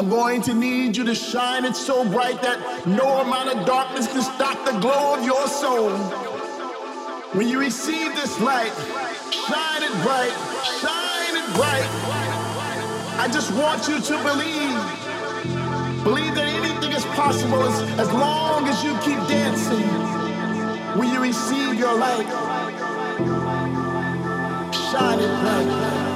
I'm going to need you to shine it so bright that no amount of darkness can stop the glow of your soul. When you receive this light, shine it bright, shine it bright. I just want you to believe. Believe that anything is possible as, as long as you keep dancing. When you receive your light, shine it bright.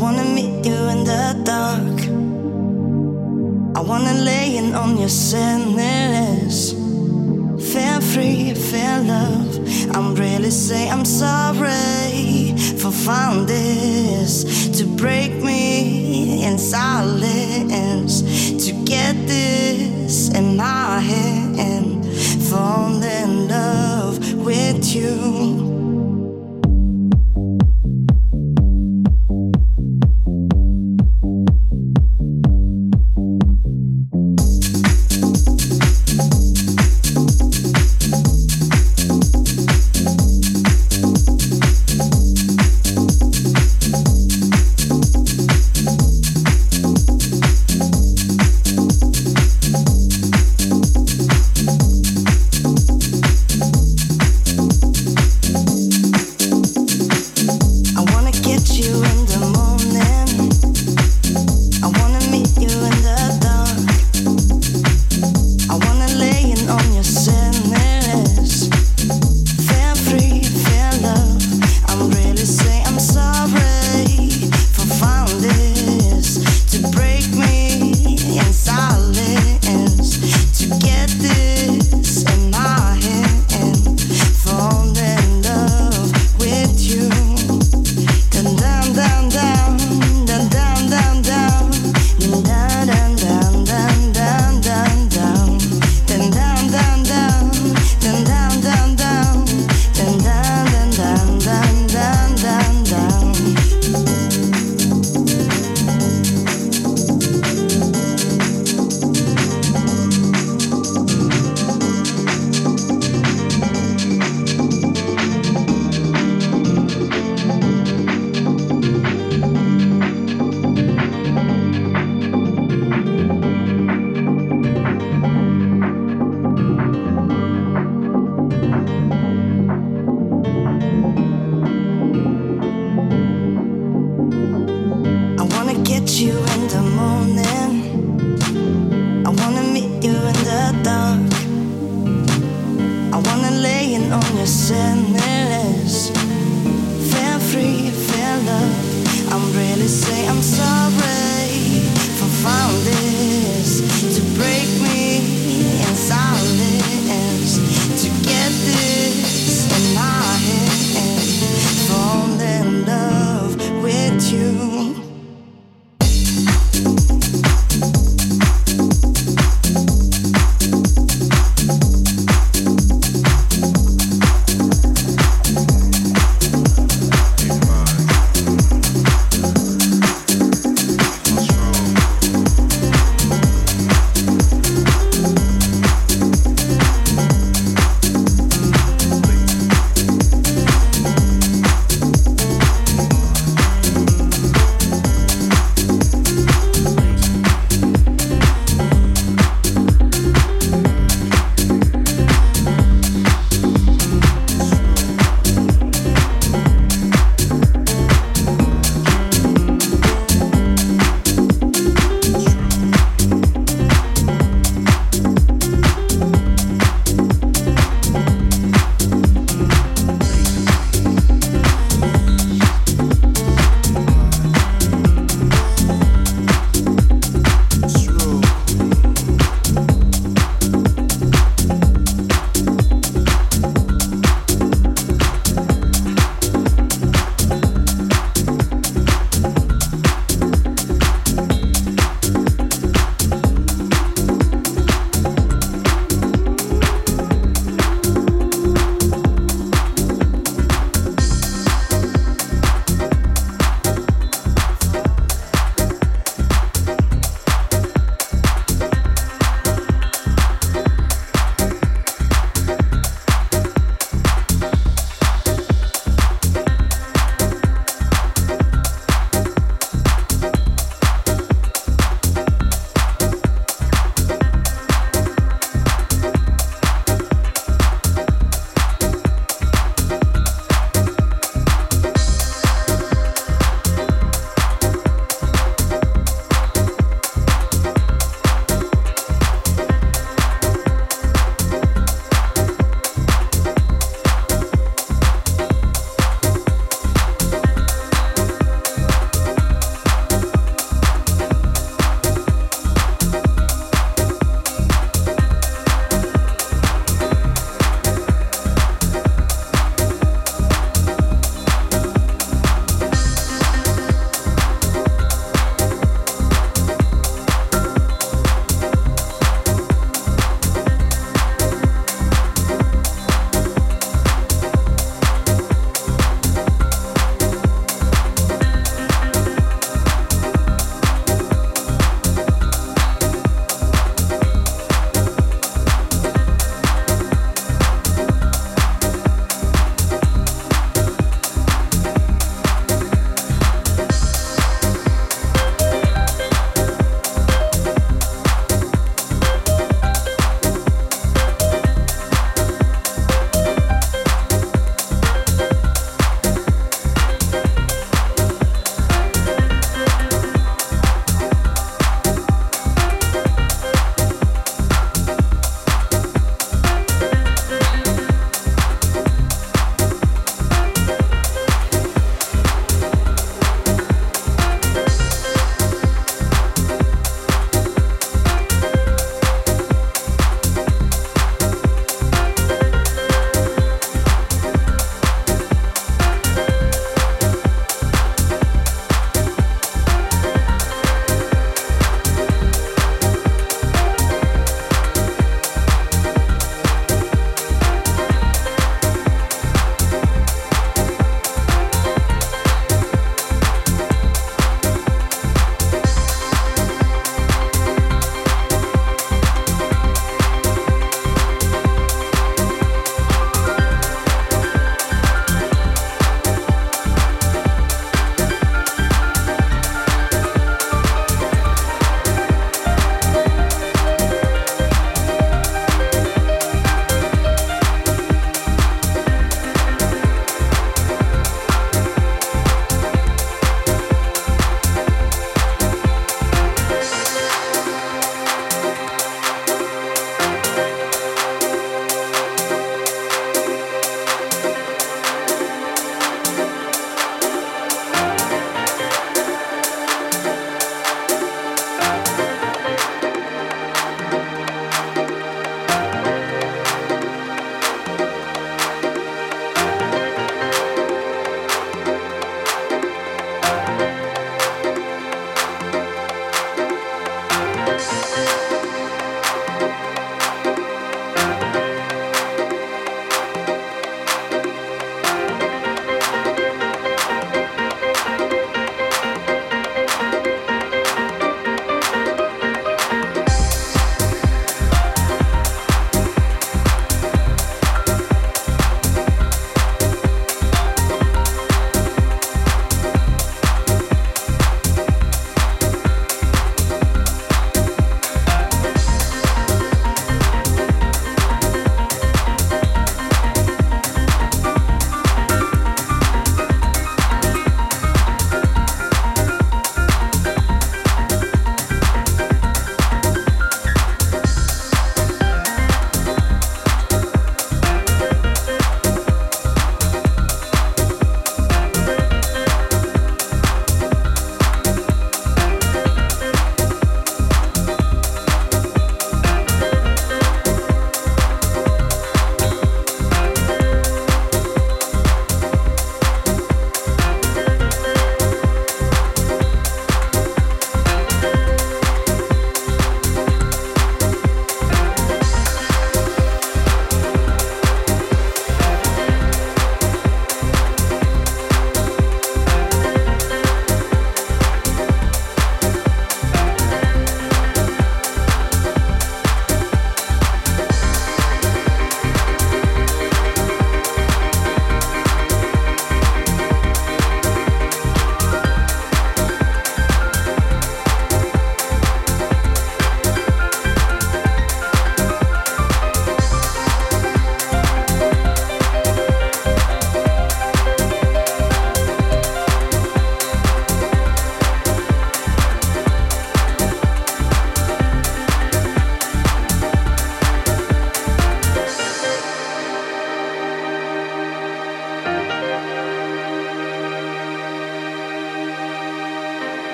wanna meet you in the dark. I wanna lay in on your sadness. Feel free, feel love. I'm really say I'm sorry for found this to break me in silence to get this in my hand. Fall in love with you. innocent